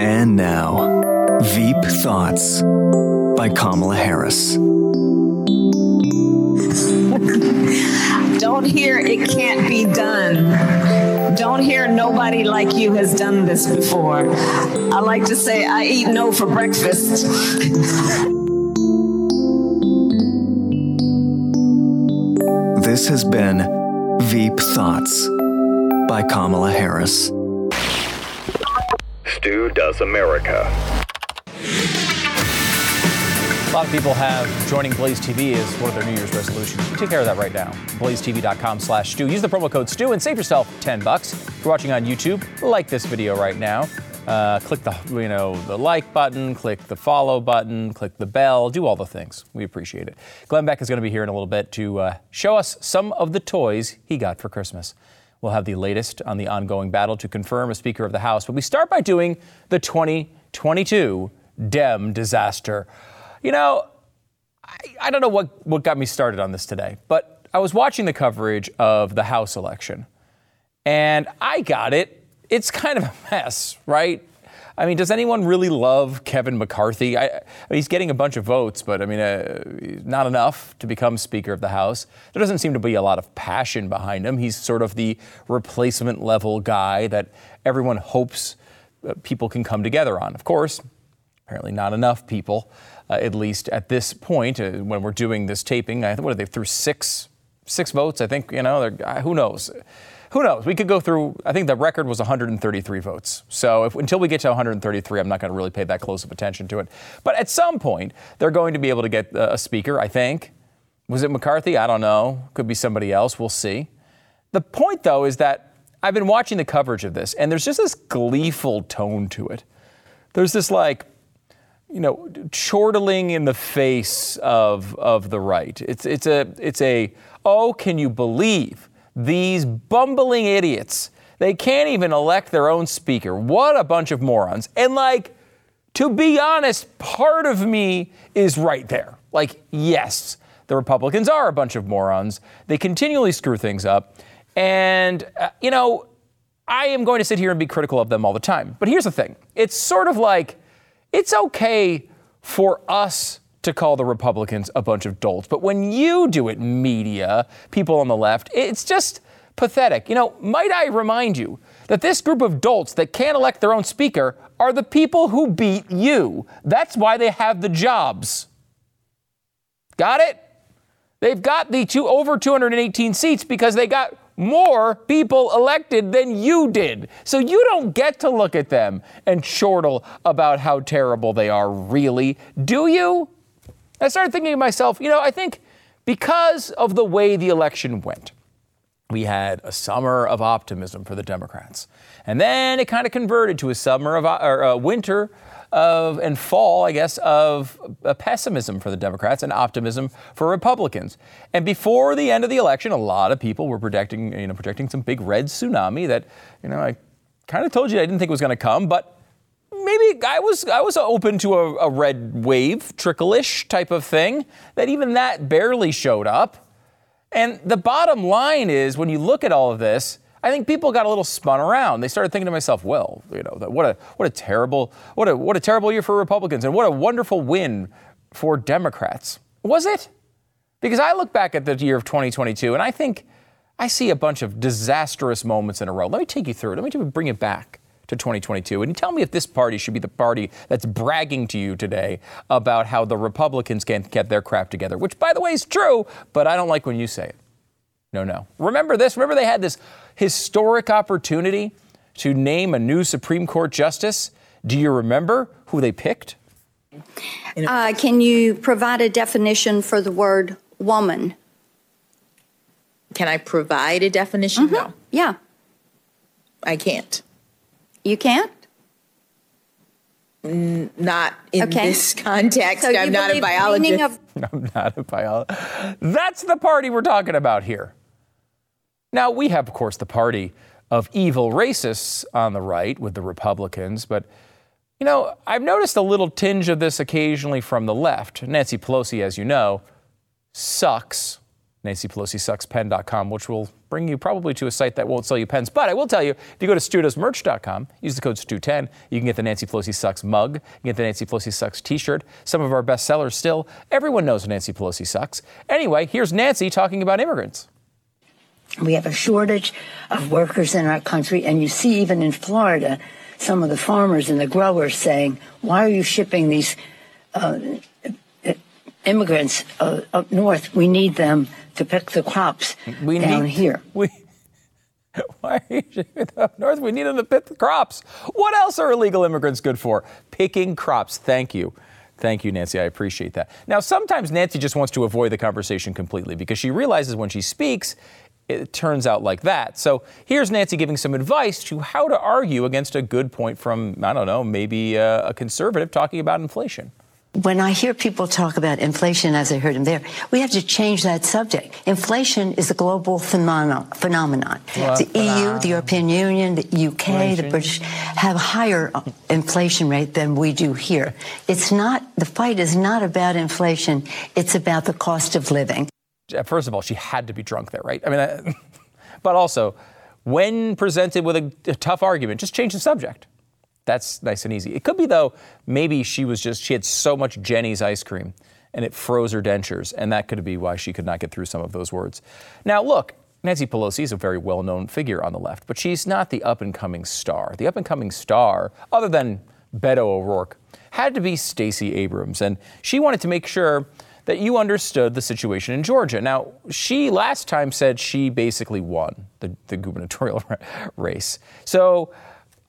And now, Veep Thoughts by Kamala Harris. Don't hear it can't be done. Don't hear nobody like you has done this before. I like to say I eat no for breakfast. This has been Veep Thoughts by Kamala Harris. Stu Does America. A lot of people have joining Blaze TV as one of their New Year's resolutions. You take care of that right now. BlazeTV.com slash Stu. Use the promo code Stu and save yourself 10 bucks. If you're watching on YouTube, like this video right now. Uh, click the you know the like button, click the follow button, click the bell, do all the things. We appreciate it. Glenn Beck is going to be here in a little bit to uh, show us some of the toys he got for Christmas. We'll have the latest on the ongoing battle to confirm a Speaker of the House, but we start by doing the 2022 Dem disaster. You know, I, I don't know what, what got me started on this today, but I was watching the coverage of the House election, and I got it. It's kind of a mess, right? I mean, does anyone really love Kevin McCarthy? I, I mean, he's getting a bunch of votes, but I mean, uh, not enough to become Speaker of the House. There doesn't seem to be a lot of passion behind him. He's sort of the replacement level guy that everyone hopes uh, people can come together on. Of course, apparently not enough people, uh, at least at this point uh, when we're doing this taping. I, what are they through six six votes? I think you know. Uh, who knows? Who knows? We could go through. I think the record was 133 votes. So if, until we get to 133, I'm not going to really pay that close of attention to it. But at some point, they're going to be able to get uh, a speaker. I think. Was it McCarthy? I don't know. Could be somebody else. We'll see. The point, though, is that I've been watching the coverage of this, and there's just this gleeful tone to it. There's this like you know, chortling in the face of, of the right. It's, it's, a, it's a, oh, can you believe these bumbling idiots? They can't even elect their own speaker. What a bunch of morons. And like, to be honest, part of me is right there. Like, yes, the Republicans are a bunch of morons. They continually screw things up. And, uh, you know, I am going to sit here and be critical of them all the time. But here's the thing it's sort of like, it's okay for us to call the Republicans a bunch of dolts. But when you do it, media, people on the left, it's just pathetic. You know, might I remind you that this group of dolts that can't elect their own speaker are the people who beat you. That's why they have the jobs. Got it? They've got the two over 218 seats because they got more people elected than you did. So you don't get to look at them and chortle about how terrible they are, really, do you? I started thinking to myself, you know, I think because of the way the election went, we had a summer of optimism for the Democrats. And then it kind of converted to a summer of, uh, or a winter of, and fall, I guess, of pessimism for the Democrats and optimism for Republicans. And before the end of the election, a lot of people were predicting, you know, predicting some big red tsunami that, you know, I kind of told you I didn't think was going to come, but maybe I was I was open to a, a red wave, trickle-ish type of thing. That even that barely showed up. And the bottom line is, when you look at all of this, I think people got a little spun around. They started thinking to myself, well, you know, what a what a terrible what a what a terrible year for Republicans and what a wonderful win for Democrats. Was it? Because I look back at the year of 2022 and I think I see a bunch of disastrous moments in a row. Let me take you through it. Let me bring it back to 2022 and tell me if this party should be the party that's bragging to you today about how the Republicans can't get their crap together, which by the way is true, but I don't like when you say it. No, no. Remember this? Remember they had this historic opportunity to name a new Supreme Court justice? Do you remember who they picked? Uh, can you provide a definition for the word woman? Can I provide a definition? Mm-hmm. No. Yeah. I can't. You can't? N- not in Okay. this context. So I'm not a believe the meaning biologist. of- I'm not a biologist. That's the party we're talking about here. Now, we have, of course, the party of evil racists on the right with the Republicans, but, you know, I've noticed a little tinge of this occasionally from the left. Nancy Pelosi, as you know, sucks NancyPelosiSucksPen.com, which will bring you probably to a site that won't sell you pens. But I will tell you, if you go to StuDoesMerch.com, use the code STU10, you can get the Nancy Pelosi Sucks mug, you can get the Nancy Pelosi Sucks t-shirt, some of our best sellers still. Everyone knows Nancy Pelosi sucks. Anyway, here's Nancy talking about immigrants. We have a shortage of workers in our country, and you see even in Florida, some of the farmers and the growers saying, why are you shipping these uh, immigrants uh, up north? We need them to pick the crops we down need, here. We, why are you shipping up north? We need them to pick the crops. What else are illegal immigrants good for? Picking crops. Thank you. Thank you, Nancy. I appreciate that. Now, sometimes Nancy just wants to avoid the conversation completely because she realizes when she speaks, it turns out like that. So here's Nancy giving some advice to how to argue against a good point from, I don't know, maybe a, a conservative talking about inflation. When I hear people talk about inflation, as I heard him there, we have to change that subject. Inflation is a global phenomenon. phenomenon. The EU, the European Union, the UK, inflation. the British have higher uh, inflation rate than we do here. It's not, the fight is not about inflation, it's about the cost of living. First of all, she had to be drunk there, right? I mean, I, but also, when presented with a, a tough argument, just change the subject. That's nice and easy. It could be, though, maybe she was just, she had so much Jeni's ice cream and it froze her dentures, and that could be why she could not get through some of those words. Now, look, Nancy Pelosi is a very well known figure on the left, but she's not the up and coming star. The up and coming star, other than Beto O'Rourke, had to be Stacey Abrams, and she wanted to make sure that you understood the situation in Georgia. Now, she last time said she basically won the, the gubernatorial race. So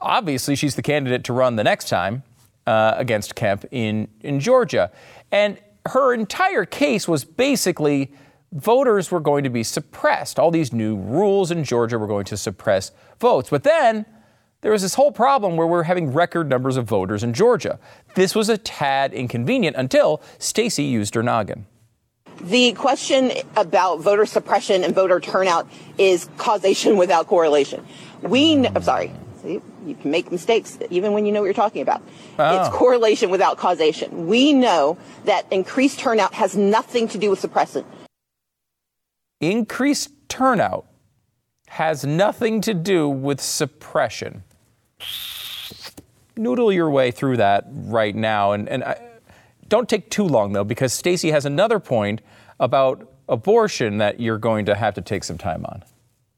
obviously, she's the candidate to run the next time uh, against Kemp in, in Georgia. And her entire case was basically voters were going to be suppressed. All these new rules in Georgia were going to suppress votes. But then there was this whole problem where we're having record numbers of voters in Georgia. This was a tad inconvenient until Stacey used her noggin. The question about voter suppression and voter turnout is causation without correlation. We, I'm sorry, you can make mistakes even when you know what you're talking about. Oh. It's correlation without causation. We know that increased turnout has nothing to do with suppression. Increased turnout has nothing to do with suppression noodle your way through that right now. And, and I, don't take too long, though, because Stacey has another point about abortion that you're going to have to take some time on.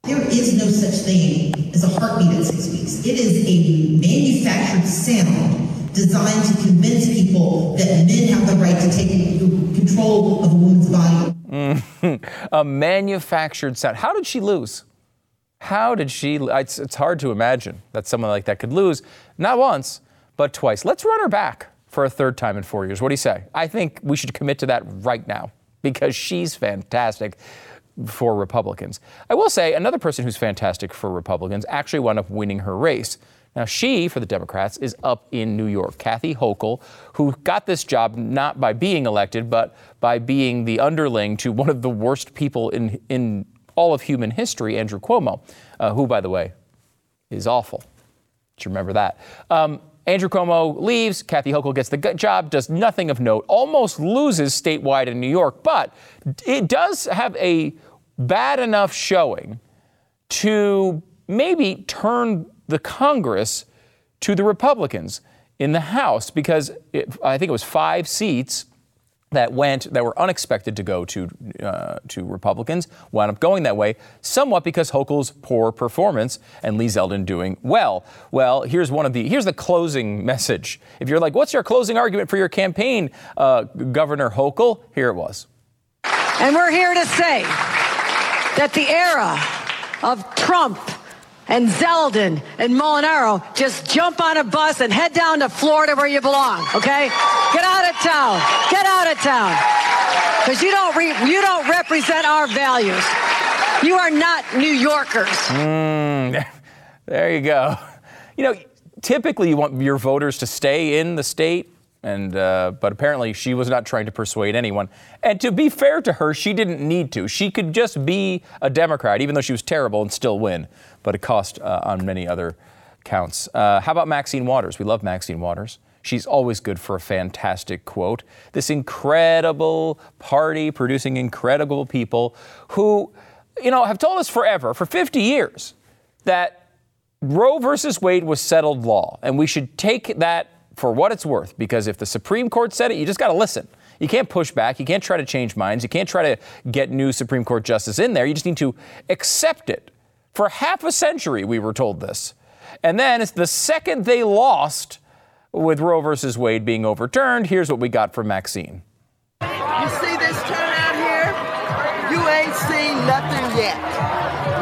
There is no such thing as a heartbeat at six weeks. It is a manufactured sound designed to convince people that men have the right to take control of a woman's body. A manufactured sound. How did she lose? How did she? It's, it's hard to imagine that someone like that could lose, not once, but twice. Let's run her back for a third time in four years. What do you say? I think we should commit to that right now because she's fantastic for Republicans. I will say another person who's fantastic for Republicans actually wound up winning her race. Now, she, for the Democrats, is up in New York. Kathy Hochul, who got this job not by being elected, but by being the underling to one of the worst people in, in all of human history, Andrew Cuomo, uh, who, by the way, is awful. Just remember that. Um, Andrew Cuomo leaves. Kathy Hochul gets the job, does nothing of note, almost loses statewide in New York, but it does have a bad enough showing to maybe turn the Congress to the Republicans in the House because it, I think it was five seats that went that were unexpected to go to uh, to Republicans wound up going that way, somewhat because Hochul's poor performance and Lee Zeldin doing well. Well, here's one of the here's the closing message. If you're like, what's your closing argument for your campaign, uh, Governor Hochul? Here it was. And we're here to say that the era of Trump and Zeldin and Molinaro just jump on a bus and head down to Florida where you belong, okay? Get out of town. Get out of town. Because you don't re- you don't represent our values. You are not New Yorkers. Mm, there you go. You know, typically you want your voters to stay in the state and uh, but apparently she was not trying to persuade anyone. And to be fair to her, she didn't need to. She could just be a Democrat, even though she was terrible, and still win. But it cost uh, on many other counts. Uh, how about Maxine Waters? We love Maxine Waters. She's always good for a fantastic quote. This incredible party producing incredible people who, you know, have told us forever, for 50 years, that Roe versus Wade was settled law. And we should take that for what it's worth because if the Supreme Court said it, you just got to listen. You can't push back. You can't try to change minds. You can't try to get new Supreme Court justice in there. You just need to accept it. For half a century, we were told this. And then it's the second they lost with Roe versus Wade being overturned, here's what we got from Maxine. You see this turnout here? You ain't seen nothing yet.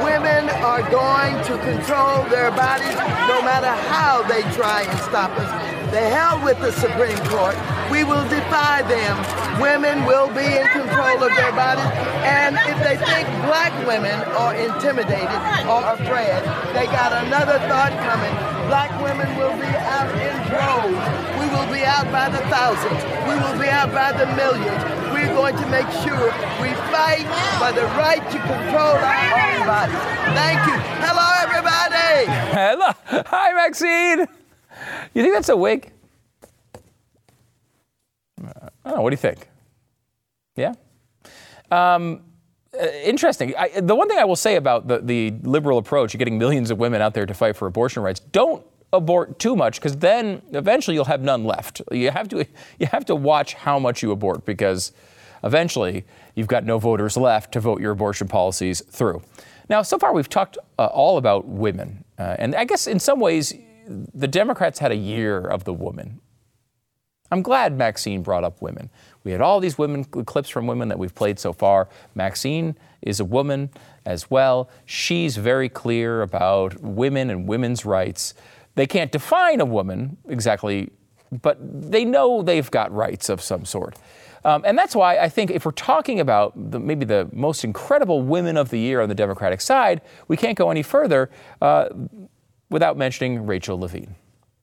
Women are going to control their bodies no matter how they try and stop us. The hell with the Supreme Court. We will defy them. Women will be in control of their bodies. And if they think black women are intimidated or afraid, they got another thought coming. Black women will be out in droves. We will be out by the thousands. We will be out by the millions. We're going to make sure we fight for the right to control our own bodies. Thank you. Hello, everybody. Hello. Hi, Maxine. You think that's a wig? I don't know. What do you think? Yeah? Um, uh, interesting. I, the one thing I will say about the, the liberal approach, getting millions of women out there to fight for abortion rights, don't abort too much because then eventually you'll have none left. You have to you have to watch how much you abort because eventually you've got no voters left to vote your abortion policies through. Now, so far we've talked uh, all about women, uh, and I guess in some ways the Democrats had a year of the woman. I'm glad Maxine brought up women. We had all these women clips from women that we've played so far. Maxine is a woman as well. She's very clear about women and women's rights. They can't define a woman exactly, but they know they've got rights of some sort. Um, and that's why I think if we're talking about the, maybe the most incredible women of the year on the Democratic side, we can't go any further. Uh, without mentioning Rachel Levine.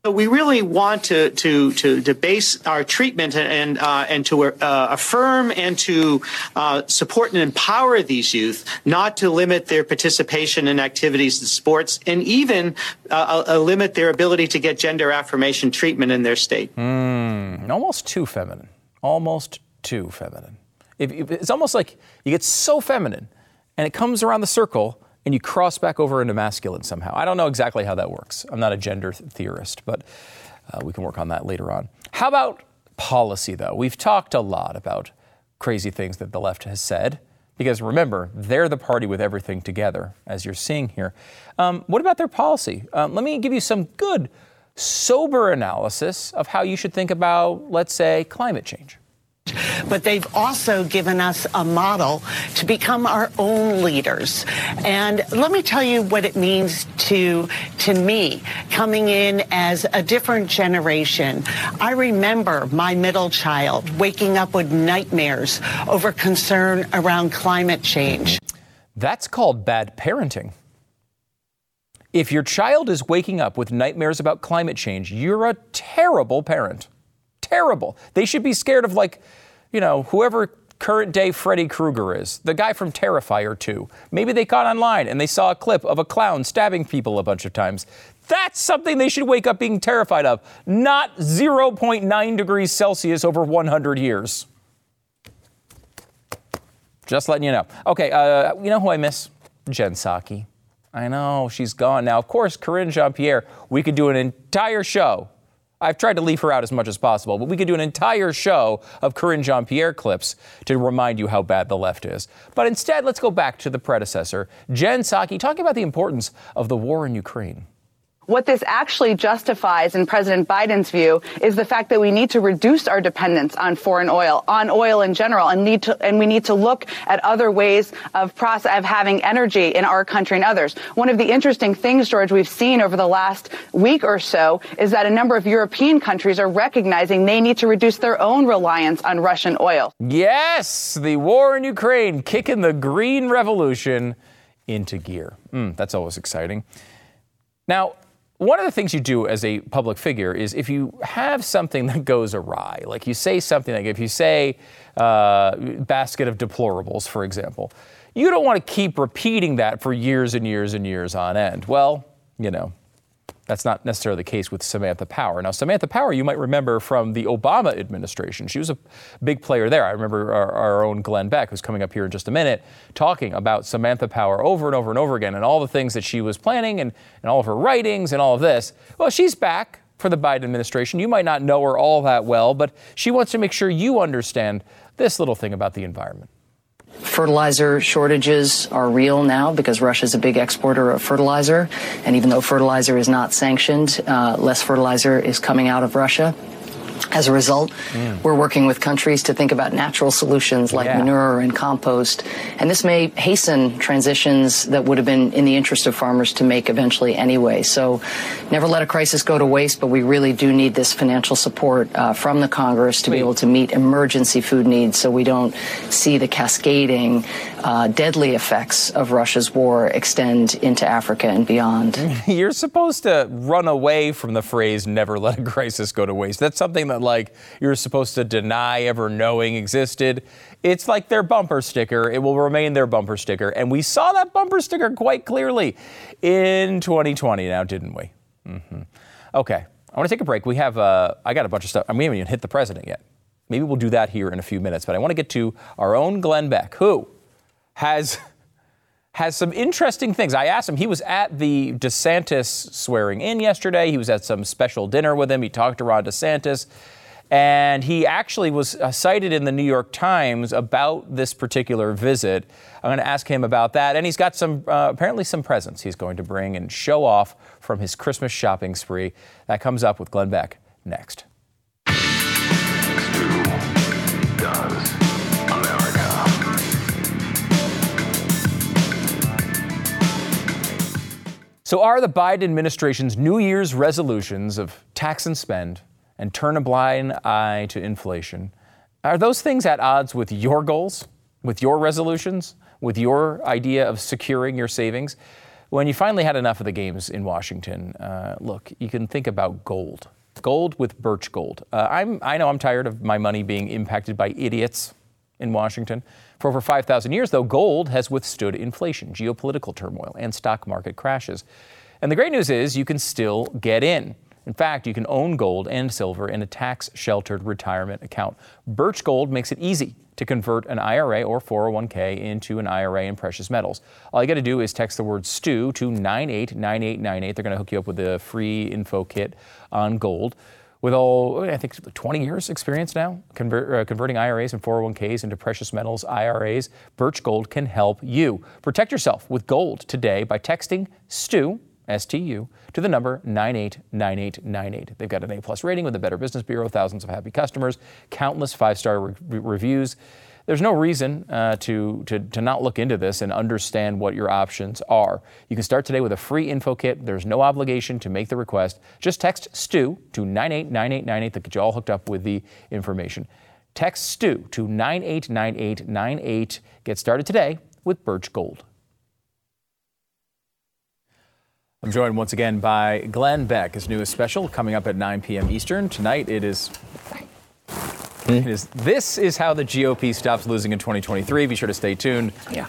We really want to to to, to base our treatment and uh, and to uh, affirm and to uh, support and empower these youth, not to limit their participation in activities and sports, and even uh, uh, limit their ability to get gender affirmation treatment in their state. Mm, almost too feminine. Almost too feminine. If, if it's almost like you get so feminine, and it comes around the circle and you cross back over into masculine somehow. I don't know exactly how that works. I'm not a gender theorist, but uh, we can work on that later on. How about policy, though? We've talked a lot about crazy things that the left has said. Because remember, they're the party with everything together, as you're seeing here. Um, what about their policy? Um, let me give you some good, sober analysis of how you should think about, let's say, climate change. But they've also given us a model to become our own leaders. And let me tell you what it means to, to me coming in as a different generation. I remember my middle child waking up with nightmares over concern around climate change. That's called bad parenting. If your child is waking up with nightmares about climate change, you're a terrible parent terrible. They should be scared of, like, you know, whoever current day Freddy Krueger is, the guy from Terrifier 2. Maybe they got online and they saw a clip of a clown stabbing people a bunch of times. That's something they should wake up being terrified of, not 0.9 degrees Celsius over 100 years. Just letting you know. Okay, uh, you know who I miss? Jen Psaki. I know, she's gone now. Of course, Karine Jean Pierre, we could do an entire show I've tried to leave her out as much as possible, but we could do an entire show of Karine Jean Pierre clips to remind you how bad the left is. But instead, let's go back to the predecessor, Jen Psaki, talking about the importance of the war in Ukraine. What this actually justifies, in President Biden's view, is the fact that we need to reduce our dependence on foreign oil, on oil in general, and need to, and we need to look at other ways of process, of having energy in our country and others. One of the interesting things, George, we've seen over the last week or so is that a number of European countries are recognizing they need to reduce their own reliance on Russian oil. Yes, the war in Ukraine kicking the green revolution into gear. Mm, that's always exciting. Now, one of the things you do as a public figure is if you have something that goes awry, like you say something like if you say uh, basket of deplorables, for example, you don't want to keep repeating that for years and years and years on end. Well, you know, That's not necessarily the case with Samantha Power. Now, Samantha Power, you might remember from the Obama administration. She was a big player there. I remember our, our, own Glenn Beck, who's coming up here in just a minute, talking about Samantha Power over and over and over again and all the things that she was planning and, and all of her writings and all of this. Well, she's back for the Biden administration. You might not know her all that well, but she wants to make sure you understand this little thing about the environment. Fertilizer shortages are real now because Russia is a big exporter of fertilizer. And even though fertilizer is not sanctioned, uh, less fertilizer is coming out of Russia. As a result, mm. we're working with countries to think about natural solutions like yeah. manure and compost. And this may hasten transitions that would have been in the interest of farmers to make eventually anyway. So never let a crisis go to waste, but we really do need this financial support uh, from the Congress to Wait. be able to meet emergency food needs so we don't see the cascading uh, deadly effects of Russia's war extend into Africa and beyond. You're supposed to run away from the phrase never let a crisis go to waste. That's something that like you're supposed to deny ever knowing existed. It's like their bumper sticker. It will remain their bumper sticker. And we saw that bumper sticker quite clearly in 2020 now, didn't we? Mm-hmm. Okay. I want to take a break. We have, uh, I got a bunch of stuff. I mean, we haven't even hit the president yet. Maybe we'll do that here in a few minutes. But I want to get to our own Glenn Beck, who has has some interesting things. I asked him, he was at the DeSantis swearing in yesterday. He was at some special dinner with him. He talked to Ron DeSantis. And he actually was uh, cited in the New York Times about this particular visit. I'm going to ask him about that. And he's got some, uh, apparently, some presents he's going to bring and show off from his Christmas shopping spree. That comes up with Glenn Beck next. So, are the Biden administration's New Year's resolutions of tax and spend and turn a blind eye to inflation, are those things at odds with your goals, with your resolutions, with your idea of securing your savings? When you finally had enough of the games in Washington, uh, look, you can think about gold. Gold with Birch Gold. Uh, I know I'm tired of my money being impacted by idiots in Washington. For over 5,000 years, though, gold has withstood inflation, geopolitical turmoil, and stock market crashes. And the great news is you can still get in. In fact, you can own gold and silver in a tax sheltered retirement account. Birch Gold makes it easy to convert an IRA or 401k into an IRA in precious metals. All you got to do is text the word STU to 989898. They're going to hook you up with a free info kit on gold with all, I think, 20 years experience now convert, uh, converting IRAs and 401ks into precious metals IRAs. Birch Gold can help you. Protect yourself with gold today by texting STU, S-T-U, to the number 989898. They've got an A-plus rating with the Better Business Bureau, thousands of happy customers, countless five-star re- reviews there's no reason uh, to, to, to not look into this and understand what your options are. You can start today with a free info kit. There's no obligation to make the request. Just text STU to 989898 to get you all hooked up with the information. Text STU to 989898. Get started today with Birch Gold. I'm joined once again by Glenn Beck, his newest special coming up at 9 p.m. Eastern. Tonight it is Mm-hmm. Is, this is how the GOP stops losing in 2023. Be sure to stay tuned. Yeah.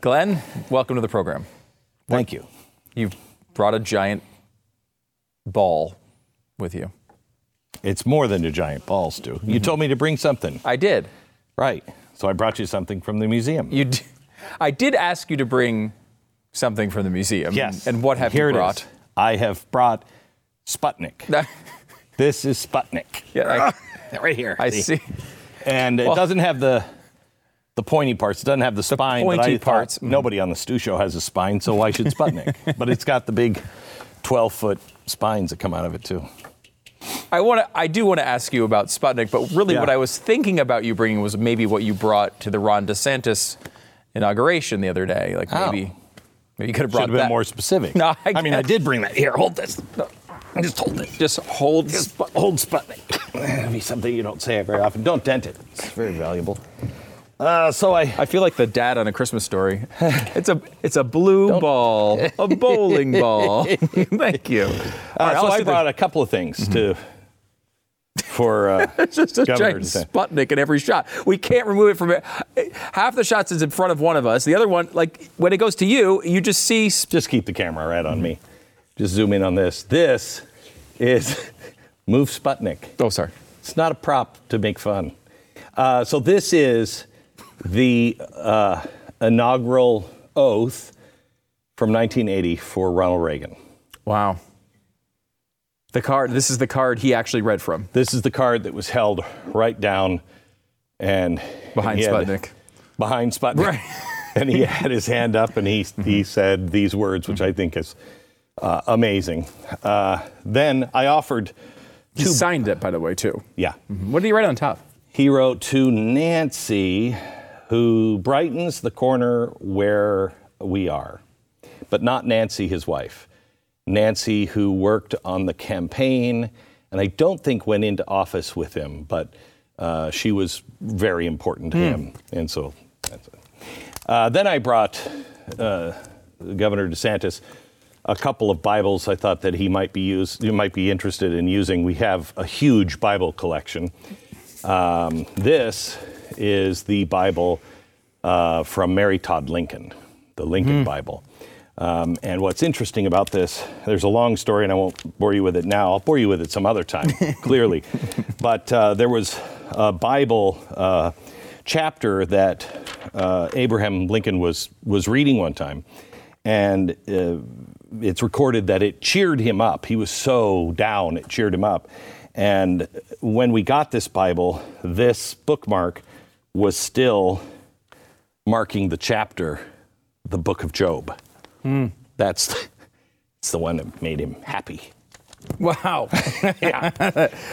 Glenn, welcome to the program. Thank you. You've brought a giant ball with you. It's more than a giant ball, Stu. Mm-hmm. You told me to bring something. I did. Right. So I brought you something from the museum. You d- I did ask you to bring something from the museum. Yes. And what have Here you brought? I have brought Sputnik. this is Sputnik. Yeah. I- right here. I see. see. And it doesn't have the the pointy parts. It doesn't have the spine. The pointy parts. Mm-hmm. Nobody on the Stu show has a spine, so why should Sputnik? but it's got the big 12 foot spines that come out of it too. I want to. I do want to ask you about Sputnik, but really, yeah. what I was thinking about you bringing was maybe what you brought to the Ron DeSantis inauguration the other day. Like maybe, oh. maybe you could have brought Should have been that. more specific. No, I, I mean, I did bring that. Here, hold this. No. Just hold it. Just hold. Just hold Sputnik. That'd be something you don't say very often. Don't dent it. It's very valuable. Uh, so I, I feel like the dad on a Christmas story. It's a it's a blue don't. ball, a bowling ball. Thank you. Uh, right, so I brought the... a couple of things mm-hmm. to for uh, it's just a giant Sputnik in every shot. We can't remove it from it. Half the shots is in front of one of us. The other one, like when it goes to you, you just see. Just keep the camera right on me. just zoom in on this. This is Move Sputnik. Oh, sorry. It's not a prop to make fun. Uh, so this is the uh, inaugural oath from 1980 for Ronald Reagan. Wow. The card. This is the card he actually read from. This is the card that was held right down and Behind had- Sputnik. behind Sputnik. Right. and he had his hand up and he he said these words, which I think is uh, amazing. Uh, then I offered. He signed it, by the way, too. Yeah. What did he write on top? He wrote to Nancy, who brightens the corner where we are, but not Nancy, his wife. Nancy, who worked on the campaign, and I don't think went into office with him, but uh, she was very important to Hmm. him. And so. Uh, then I brought uh, Governor DeSantis a couple of Bibles I thought that he might be use, he might be interested in using. We have a huge Bible collection. Um, this is the Bible uh, from Mary Todd Lincoln, the Lincoln Bible. Um, and what's interesting about this, there's a long story, and I won't bore you with it now. I'll bore you with it some other time, clearly. But uh, there was a Bible uh, chapter that uh, Abraham Lincoln was was reading one time, and uh, it's recorded that it cheered him up. He was so down, it cheered him up. And when we got this Bible, this bookmark was still marking the chapter, the book of Job. That's, that's the one that made him happy. Wow. yeah.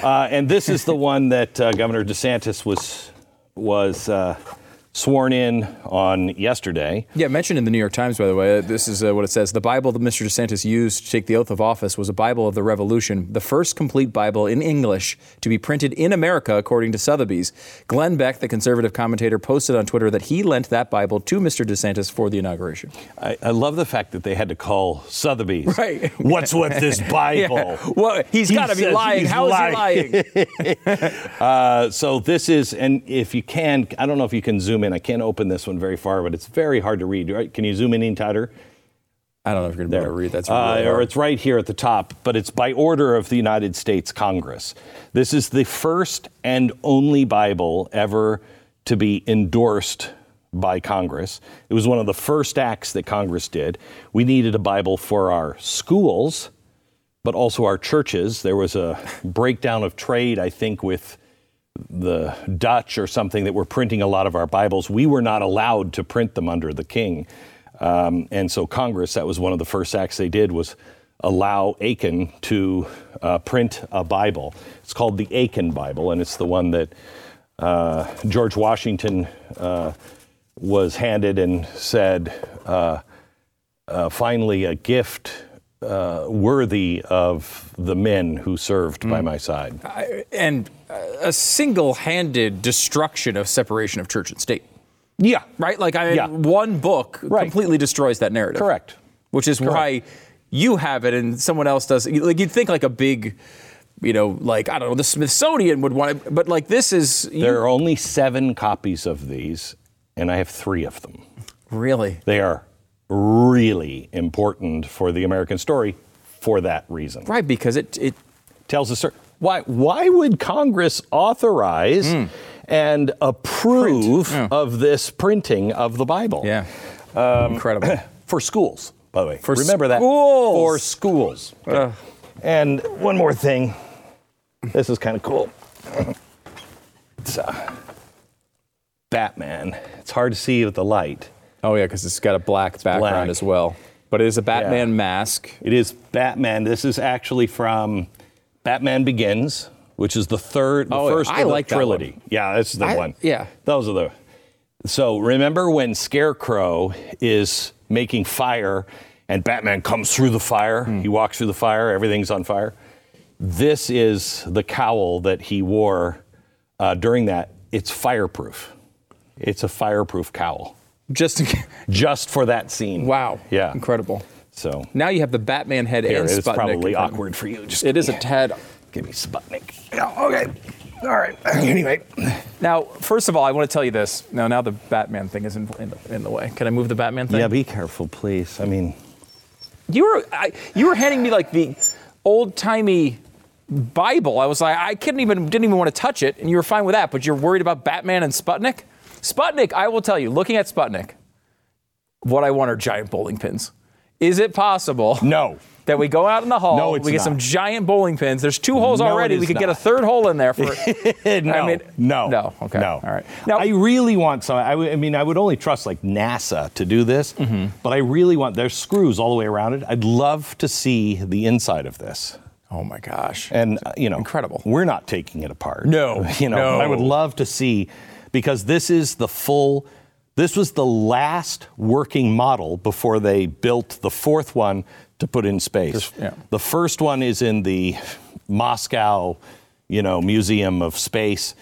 Uh, and this is the one that uh, Governor DeSantis was was uh, sworn in on yesterday. Yeah, mentioned in the New York Times, by the way. This is uh, what it says. The Bible that Mr. DeSantis used to take the oath of office was a Bible of the Revolution, the first complete Bible in English to be printed in America, according to Sotheby's. Glenn Beck, the conservative commentator, posted on Twitter that he lent that Bible to Mr. DeSantis for the inauguration. I, I love the fact that they had to call Sotheby's. Right. What's with this Bible? Yeah. Well, he's He gotta be says lying. How is he lying? uh, so this is, and if you can, I don't know if you can zoom in. I can't open this one very far, but it's very hard to read. Right? Can you zoom in any tighter? I don't know if you're going to be able to read. That's Uh, really or it's right here at the top, but it's by order of the United States Congress. This is the first and only Bible ever to be endorsed by Congress. It was one of the first acts that Congress did. We needed a Bible for our schools, but also our churches. There was a breakdown of trade, I think, with the Dutch or something that were printing a lot of our Bibles. We were not allowed to print them under the king. Um, and so Congress, that was one of the first acts they did, was allow Aitken to uh, print a Bible. It's called the Aitken Bible, and it's the one that uh, George Washington uh, was handed and said, uh, uh, finally, a gift uh, worthy of the men who served by my side. I- and a single-handed destruction of separation of church and state. Yeah. Right? Like I Yeah. one book completely destroys that narrative. Correct. Which is why you have it and someone else does like you'd think like a big you know, like I don't know, the Smithsonian would want it, but like this is you- There are only seven copies of these, and I have three of them. Really? They are really important for the American story for that reason. Right, because it it tells a story. Why why would Congress authorize Hmm. and approve of this printing of the Bible? Yeah. Incredible. for schools, by the way. For Remember that. schools. For schools. Okay. And one more thing. This is kind of cool. It's uh, Batman. It's hard to see with the light. Oh yeah, because it's got a black background black. as well. But it is a Batman Yeah. mask. It is Batman. This is actually from Batman Begins, which is the third, the Oh, first I of the like that trilogy. one. Yeah, this is the I- one. yeah. those are the. So remember when Scarecrow is making fire, and Batman comes through the fire. Hmm. He walks through the fire. Everything's on fire. This is the cowl that he wore uh, during that. It's fireproof. It's a fireproof cowl. Just just for that scene. Wow. Yeah. Incredible. So Now you have the Batman head Here, and it's Sputnik. probably awkward for you. Just it is a tad. Give me Sputnik. okay. All right. Anyway. Now, first of all, I want to tell you this. Now, now the Batman thing is in, in, the, in the way. Can I move the Batman thing? Yeah, be careful, please. I mean, you were I, you were handing me like the old timey Bible. I was like, I couldn't even didn't even want to touch it, and you were fine with that. But you're worried about Batman and Sputnik. Sputnik, I will tell you, looking at Sputnik, what I want are giant bowling pins. Is it possible? No. That we go out in the hall, No, it's we get not. some giant bowling pins. There's two holes No, already. We could get a third hole in there for. no, I mean, no, no. Okay, no. all right. Now, I really want some. I, w- I mean, I would only trust like NASA to do this, Mm-hmm. but I really want. There's screws all the way around it. I'd love to see the inside of this. Oh my gosh! And uh, you know, incredible. We're not taking it apart. No, you know, no. I would love to see because this is the full. This was the last working model before they built the fourth one to put in space. yeah. The first one is in the Moscow, you know, Museum of Space.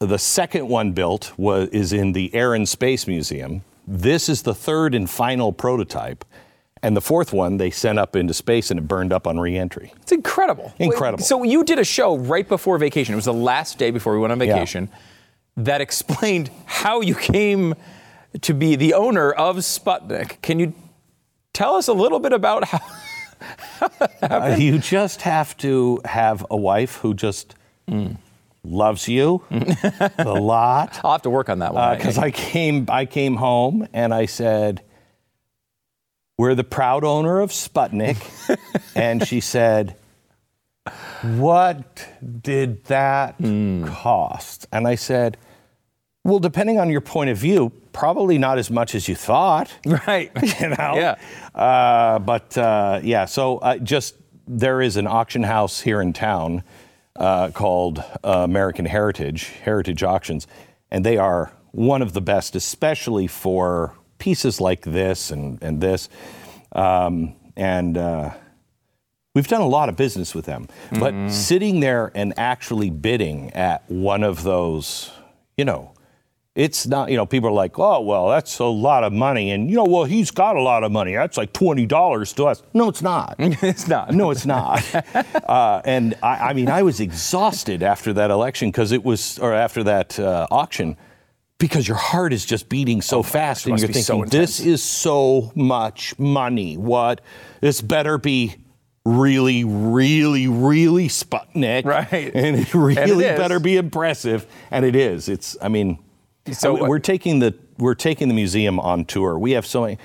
The second one built was is in the Air and Space Museum. This is the third and final prototype. And the fourth one they sent up into space and it burned up on reentry. It's incredible. Incredible. So you did a show right before vacation. It was the last day before we went on vacation that explained how you came to be the owner of Sputnik. Can you tell us a little bit about how? Uh, you just have to have a wife who just loves you a lot. I'll have to work on that one. Because I came, I came home and I said, "We're the proud owner of Sputnik," and she said, "What did that cost?" And I said, "Well, depending on your point of view, probably not as much as you thought." Right. you know. Yeah. Uh, but uh, yeah, so uh, just there is an auction house here in town uh, called uh, American Heritage Heritage Auctions, and they are one of the best, especially for pieces like this and and this, um, and. We've done a lot of business with them, but sitting there and actually bidding at one of those, you know, it's not, you know, people are like, oh, well, that's a lot of money. And, you know, well, he's got a lot of money. That's like $20 to us. No, it's not. it's not. No, it's not. uh, and I, I mean, I was exhausted after that election because it was, or after that uh, auction, because your heart is just beating so fast. And you're be so thinking, this is so much money. What? This better be really, really, really Sputnik. Right. And it really is. better be impressive. And it is. It's, I mean, So, so we're taking the we're taking the museum on tour. We have so many.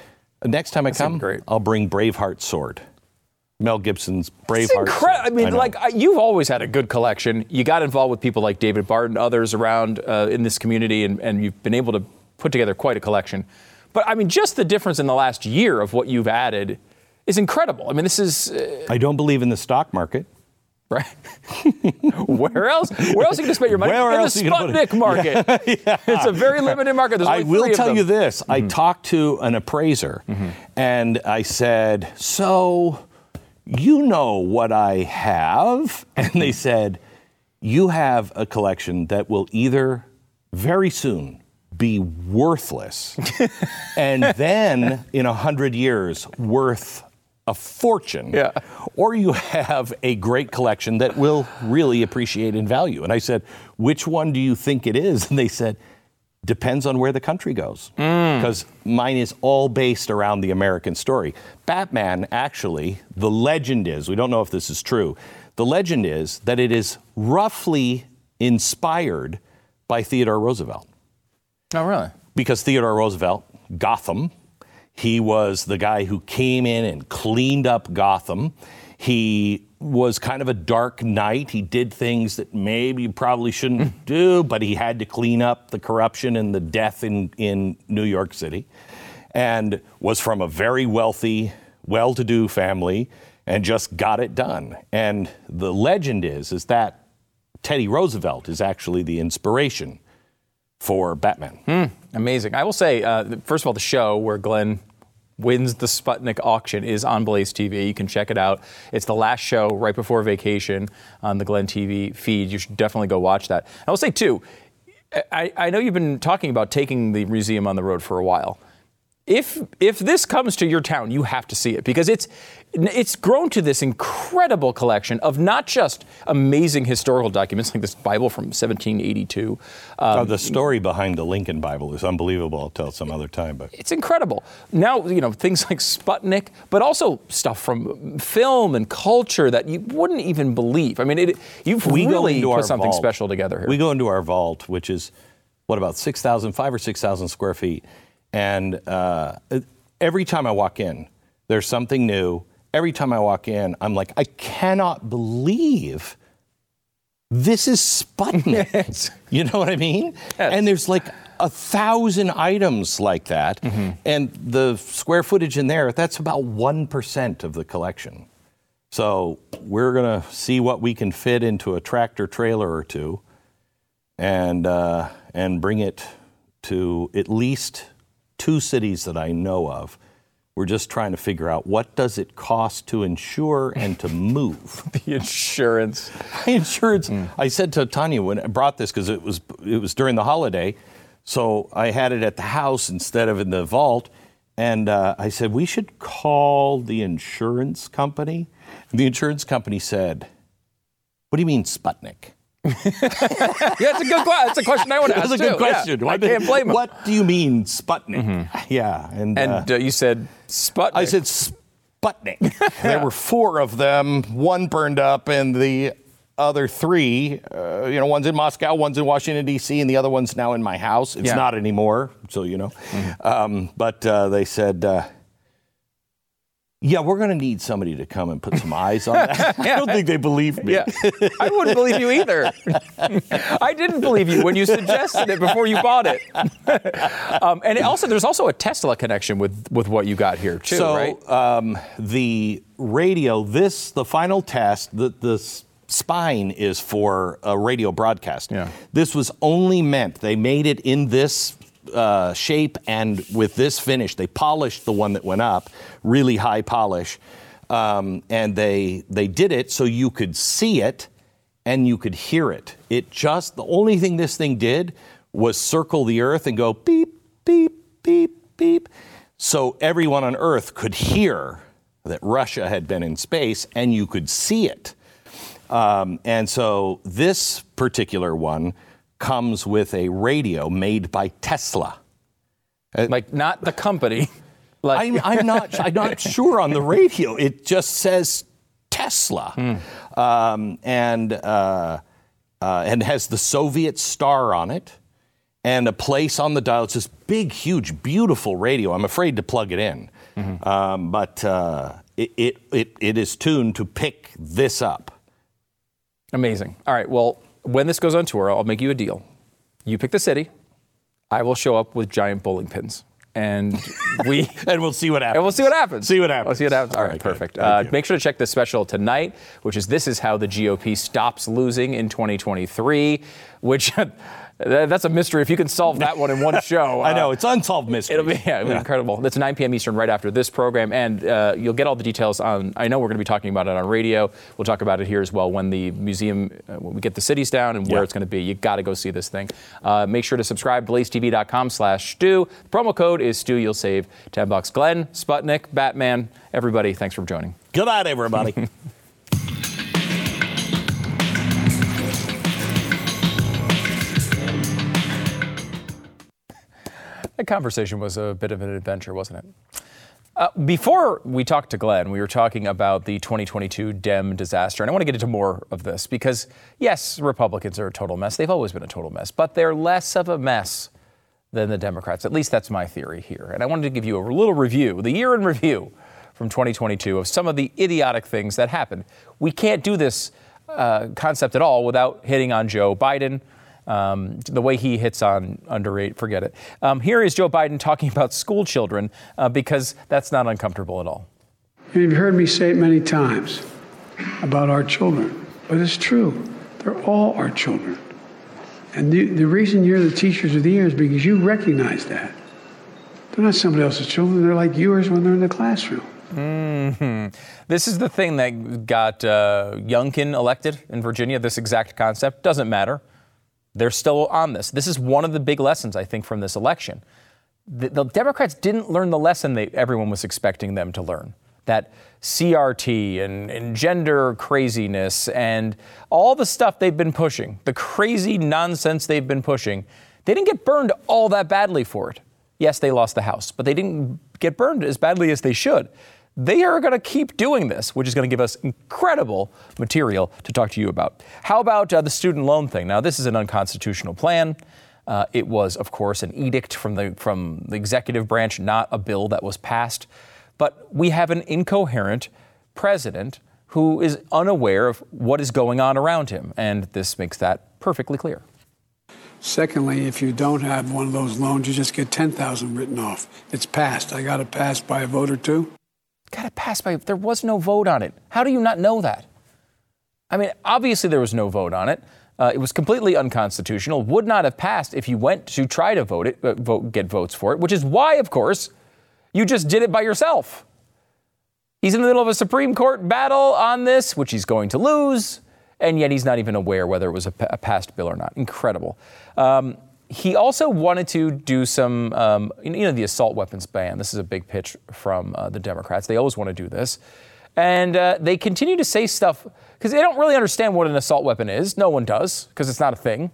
Next time I come, great. I'll bring Braveheart sword. Mel Gibson's Braveheart. incredible. I mean, know. like you've always had a good collection. You got involved with people like David Barton, others around uh, in this community, and, and you've been able to put together quite a collection. But I mean, just the difference in the last year of what you've added is incredible. I mean, this is uh, I don't believe in the stock market. right. where else? Where else are you going to spend your money? Where in else the are you gonna put it? Sputnik market. It's a very limited market. There's I will tell you this. I Mm-hmm. talked to an appraiser and I said, So you know what I have? And they said, You have a collection that will either very soon be worthless and then in a hundred years worth a fortune. Yeah. Or you have a great collection that will really appreciate in value. And I said, which one do you think it is? And they said, depends on where the country goes. Mm. Because mine is all based around the American story. Batman, actually, the legend is, we don't know if this is true, the legend is that it is roughly inspired by Theodore Roosevelt Oh, really? because Theodore Roosevelt, Gotham, he was the guy who came in and cleaned up Gotham. He was kind of a dark knight. He did things that maybe you probably shouldn't do, but he had to clean up the corruption and the death in, in New York City. And was from a very wealthy, well to do family and just got it done. And the legend is, is that Teddy Roosevelt is actually the inspiration for Batman. Hmm, amazing. I will say, uh, first of all, the show where Glenn wins the Sputnik auction is on Blaze TV. You can check it out. It's the last show right before vacation on the Glenn TV feed. You should definitely go watch that. I will say, too, I, I know you've been talking about taking the museum on the road for a while. If if this comes to your town, you have to see it because it's it's grown to this incredible collection of not just amazing historical documents like this Bible from 1782. Um, oh, the story behind the Lincoln Bible is unbelievable. I'll tell it some other time, but it's incredible. Now you know things like Sputnik, but also stuff from film and culture that you wouldn't even believe. I mean, it, you've we really put something vault. special together here. We go into our vault, which is what about six thousand, five or six thousand square feet and uh, every time I walk in, there's something new. Every time I walk in, I'm like, I cannot believe this is Sputnik. you know what I mean? Yes. And there's like a thousand items like that. Mm-hmm. And the square footage in there, that's about 1% of the collection. So we're going to see what we can fit into a tractor trailer or two and, uh, and bring it to at least two cities that I know of. We're just trying to figure out what does it cost to insure and to move. the insurance. Insurance. Mm. I said to Tania when I brought this because it was it was during the holiday, so I had it at the house instead of in the vault. And uh, I said we should call the insurance company. And the insurance company said, "What do you mean Sputnik?" yeah, it's a good question. That's a question I want to ask. That's a good too. question. Yeah, I can't blame him. What do you mean Sputnik? Mm-hmm. Yeah, and and uh, uh, you said Sputnik. I said Sputnik. there were four of them. One burned up, and the other three, uh, you know, one's in Moscow, one's in Washington D.C., and the other one's now in my house. It's yeah. not anymore, so you know. Mm-hmm. Um, but uh, they said uh, yeah, we're going to need somebody to come and put some eyes on that. yeah. I don't think they believe me. Yeah. I wouldn't believe you either. I didn't believe you when you suggested it before you bought it. um, and also, there's also a Tesla connection with, with what you got here, too, so, right? Um, the radio, this, the final test, the, the spine is for a radio broadcast. Yeah. This was only meant, they made it in this uh, shape and with this finish. They polished the one that went up, really high polish, um, and they they did it so you could see it and you could hear it. It just the only thing this thing did was circle the earth and go beep beep beep beep, so everyone on Earth could hear that Russia had been in space and you could see it. Um, and so this particular one comes with a radio made by Tesla. Uh, like not the company. Like I'm, I'm, not. I'm not sure on the radio. It just says Tesla, mm. um, and uh, uh, and has the Soviet star on it, and a place on the dial. It's this big, huge, beautiful radio. I'm afraid to plug it in, mm-hmm. um, but uh, it, it it it is tuned to pick this up. Amazing. All right. Well, when this goes on tour, I'll make you a deal. You pick the city. I will show up with giant bowling pins. And we and we'll see what happens. And we'll see what happens. See what happens. We'll see what happens. All right, perfect. Uh, make sure to check the special tonight, which is this is how the GOP stops losing in 2023, which That's a mystery. If you can solve that one in one show, I know uh, it's unsolved mystery. It'll be yeah, it'll be incredible. That's 9 p.m. Eastern, right after this program, and uh, you'll get all the details on. I know we're going to be talking about it on radio. We'll talk about it here as well when the museum, uh, when we get the cities down and where yeah. it's going to be. You got to go see this thing. Uh, make sure to subscribe. BlazeTV.com/stu. Promo code is Stu. You'll save 10 bucks. Glenn, Sputnik, Batman, everybody. Thanks for joining. Good night, everybody. That conversation was a bit of an adventure, wasn't it? Uh, before we talked to Glenn, we were talking about the 2022 Dem disaster. And I want to get into more of this because, yes, Republicans are a total mess. They've always been a total mess, but they're less of a mess than the Democrats. At least that's my theory here. And I wanted to give you a little review, the year in review from 2022 of some of the idiotic things that happened. We can't do this uh, concept at all without hitting on Joe Biden um, the way he hits on underage, forget it. Um, here is Joe Biden talking about school children uh, because that's not uncomfortable at all. You've heard me say it many times about our children, but it's true. They're all our children. And the, the reason you're the teachers of the year is because you recognize that. They're not somebody else's children. They're like yours when they're in the classroom. Mm-hmm. This is the thing that got uh, Youngkin elected in Virginia. This exact concept doesn't matter. They're still on this. This is one of the big lessons, I think, from this election. the, the Democrats didn't learn the lesson that everyone was expecting them to learn. That CRT and, and, gender craziness and all the stuff they've been pushing, the crazy nonsense they've been pushing, they didn't get burned all that badly for it. Yes, they lost the House, but they didn't get burned as badly as they should. They are going to keep doing this, which is going to give us incredible material to talk to you about. How about uh, the student loan thing? Now, this is an unconstitutional plan. Uh, it was, of course, an edict from the from the executive branch, not a bill that was passed. But we have an incoherent president who is unaware of what is going on around him, and this makes that perfectly clear. Secondly, if you don't have one of those loans, you just get 10,000 written off. It's passed. I got it passed by a vote or two. Got it passed by there was no vote on it. How do you not know that? I mean, obviously there was no vote on it. Uh, it was completely unconstitutional. Would not have passed if you went to try to vote it, uh, vote, get votes for it. Which is why, of course, you just did it by yourself. He's in the middle of a Supreme Court battle on this, which he's going to lose, and yet he's not even aware whether it was a, a passed bill or not. Incredible. Um, he also wanted to do some, um, you know, the assault weapons ban. This is a big pitch from uh, the Democrats. They always want to do this. And uh, they continue to say stuff because they don't really understand what an assault weapon is. No one does because it's not a thing.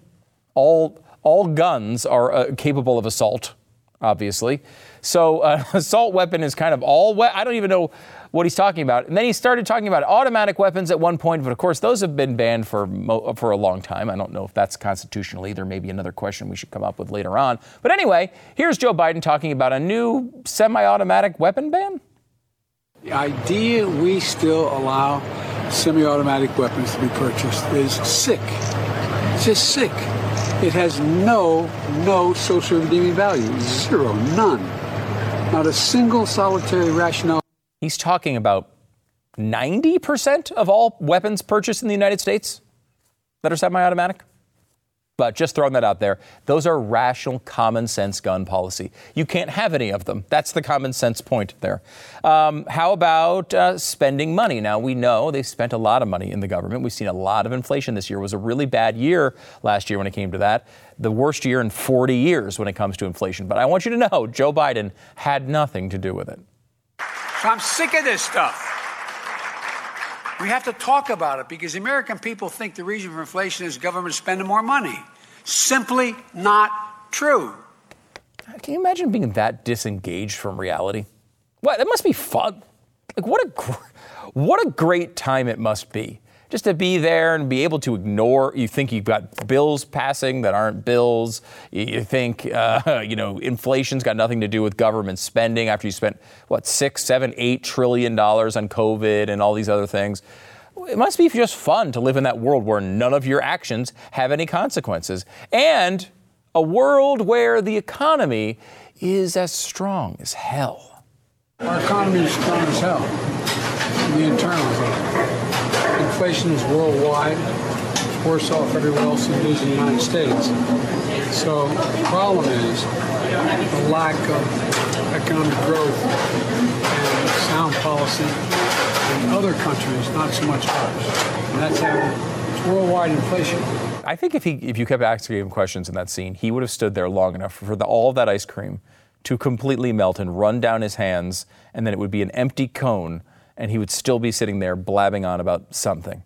All, all guns are uh, capable of assault, obviously. So, uh, assault weapon is kind of all. We- I don't even know what he's talking about. And then he started talking about automatic weapons at one point, but of course, those have been banned for, mo- for a long time. I don't know if that's constitutional either. Maybe another question we should come up with later on. But anyway, here's Joe Biden talking about a new semi automatic weapon ban. The idea we still allow semi automatic weapons to be purchased is sick. It's just sick. It has no, no social redeeming value. Zero, none. Not a single solitary rationale. He's talking about 90% of all weapons purchased in the United States that are semi automatic. But just throwing that out there, those are rational, common sense gun policy. You can't have any of them. That's the common sense point there. Um, how about uh, spending money? Now, we know they've spent a lot of money in the government. We've seen a lot of inflation this year. It was a really bad year last year when it came to that. The worst year in 40 years when it comes to inflation. But I want you to know Joe Biden had nothing to do with it. I'm sick of this stuff. We have to talk about it because the American people think the reason for inflation is government spending more money. Simply not true. Can you imagine being that disengaged from reality? What? That must be fun. Like what a what a great time it must be just to be there and be able to ignore. You think you've got bills passing that aren't bills. You think uh, you know inflation's got nothing to do with government spending after you spent what six, seven, eight trillion dollars on COVID and all these other things. It must be just fun to live in that world where none of your actions have any consequences, and a world where the economy is as strong as hell. Our economy is strong as hell. The internal inflation is worldwide. It's worse off everywhere else than it is in the United States. So the problem is the lack of economic growth and sound policy in other countries, not so much ours. And that's how it's worldwide inflation. I think if he if you kept asking him questions in that scene, he would have stood there long enough for the, all of that ice cream to completely melt and run down his hands, and then it would be an empty cone, and he would still be sitting there blabbing on about something.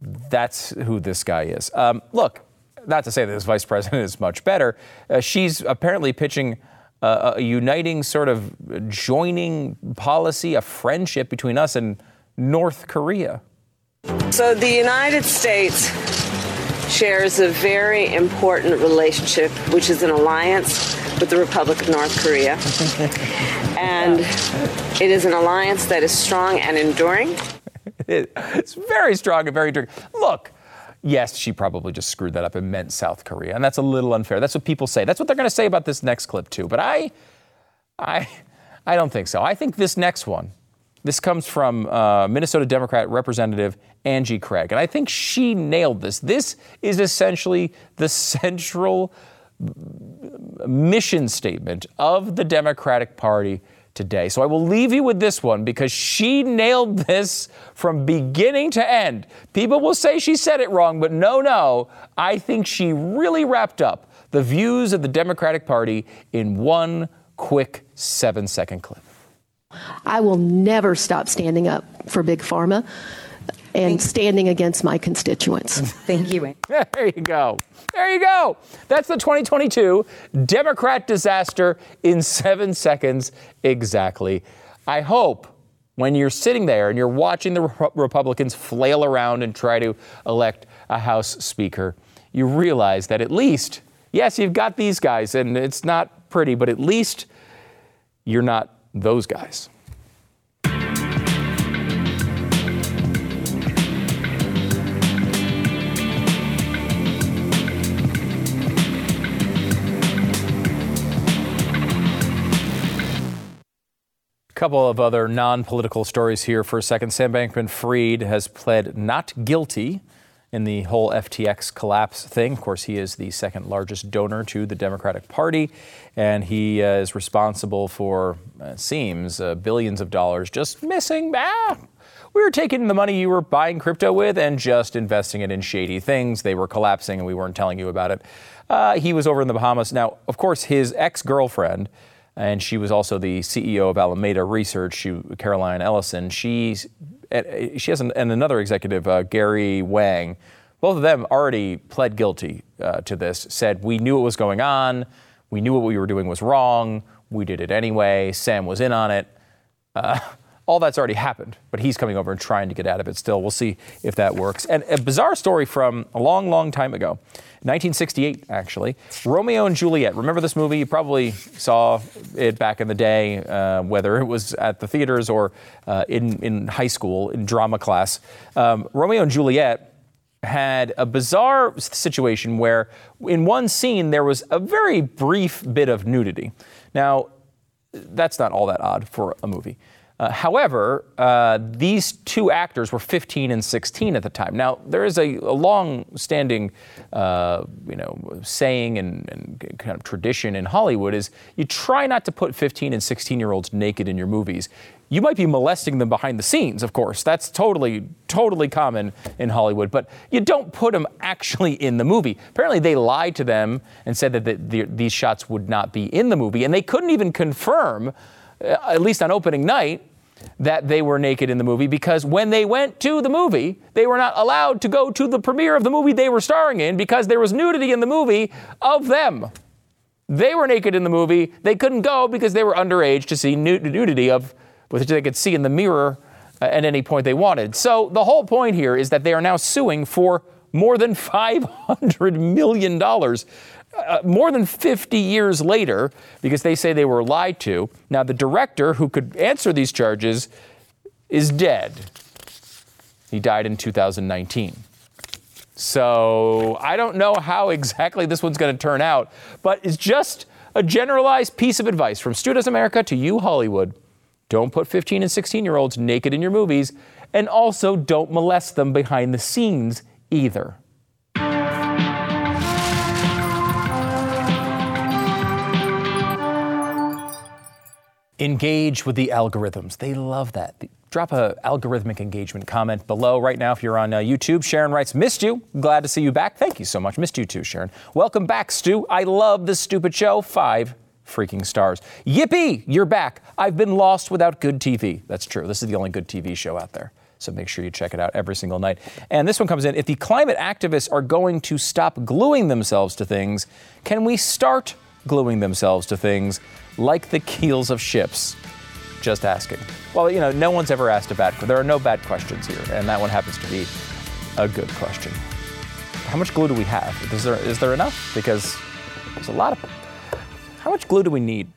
That's who this guy is. Um, look, not to say that this vice president is much better. Uh, she's apparently pitching uh, a uniting sort of joining policy, a friendship between us and North Korea. So the United States shares a very important relationship, which is an alliance with the Republic of North Korea. and it is an alliance that is strong and enduring. it's very strong and very enduring. Look, yes, she probably just screwed that up and meant South Korea, and that's a little unfair. That's what people say. That's what they're going to say about this next clip too. But I, I, I don't think so. I think this next one, this comes from uh, Minnesota Democrat Representative Angie Craig, and I think she nailed this. This is essentially the central mission statement of the Democratic Party today. So I will leave you with this one because she nailed this from beginning to end. People will say she said it wrong, but no, no. I think she really wrapped up the views of the Democratic Party in one quick seven second clip. I will never stop standing up for Big Pharma and standing against my constituents. Thank you. There you go. There you go. That's the 2022 Democrat disaster in seven seconds exactly. I hope when you're sitting there and you're watching the Republicans flail around and try to elect a House Speaker, you realize that at least, yes, you've got these guys and it's not pretty, but at least you're not those guys. Couple of other non political stories here for a second. Sam Bankman Fried has pled not guilty in the whole FTX collapse thing. Of course, he is the second largest donor to the Democratic Party, and he uh, is responsible for, uh, seems, uh, billions of dollars just missing. Ah, we were taking the money you were buying crypto with and just investing it in shady things. They were collapsing, and we weren't telling you about it. Uh, he was over in the Bahamas. Now, of course, his ex girlfriend, and she was also the CEO of Alameda Research, she, Caroline Ellison. She's she has an, and another executive, uh, Gary Wang. Both of them already pled guilty uh, to this. Said we knew what was going on, we knew what we were doing was wrong, we did it anyway. Sam was in on it. Uh, all that's already happened, but he's coming over and trying to get out of it still. We'll see if that works. And a bizarre story from a long, long time ago, 1968, actually. Romeo and Juliet. Remember this movie? You probably saw it back in the day, uh, whether it was at the theaters or uh, in, in high school, in drama class. Um, Romeo and Juliet had a bizarre situation where, in one scene, there was a very brief bit of nudity. Now, that's not all that odd for a movie. Uh, however, uh, these two actors were 15 and 16 at the time. Now, there is a, a long-standing, uh, you know, saying and, and, kind of tradition in Hollywood is you try not to put 15 and 16-year-olds naked in your movies. You might be molesting them behind the scenes, of course. That's totally, totally common in Hollywood. But you don't put them actually in the movie. Apparently, they lied to them and said that the, the, these shots would not be in the movie, and they couldn't even confirm at least on opening night, that they were naked in the movie because when they went to the movie, they were not allowed to go to the premiere of the movie they were starring in because there was nudity in the movie of them. They were naked in the movie. They couldn't go because they were underage to see nudity of which they could see in the mirror uh, at any point they wanted. So the whole point here is that they are now suing for more than $500 million uh, more than 50 years later because they say they were lied to. Now, the director who could answer these charges is dead. He died in 2019. So I don't know how exactly this one's going to turn out, but it's just a generalized piece of advice from Stu Does America to you, Hollywood. Don't put 15 and 16 year olds naked in your movies, and also don't molest them behind the scenes either. Engage with the algorithms. They love that. Drop a algorithmic engagement comment below right now if you're on uh, YouTube. Sharon writes, "Missed you. Glad to see you back. Thank you so much. Missed you too, Sharon. Welcome back, Stu. I love this stupid show. Five freaking stars. Yippee! You're back. I've been lost without good TV. That's true. This is the only good TV show out there." So make sure you check it out every single night. And this one comes in if the climate activists are going to stop gluing themselves to things, can we start gluing themselves to things like the keels of ships? Just asking. Well, you know, no one's ever asked a bad. There are no bad questions here, and that one happens to be a good question. How much glue do we have? Is there is there enough? Because there's a lot of. How much glue do we need?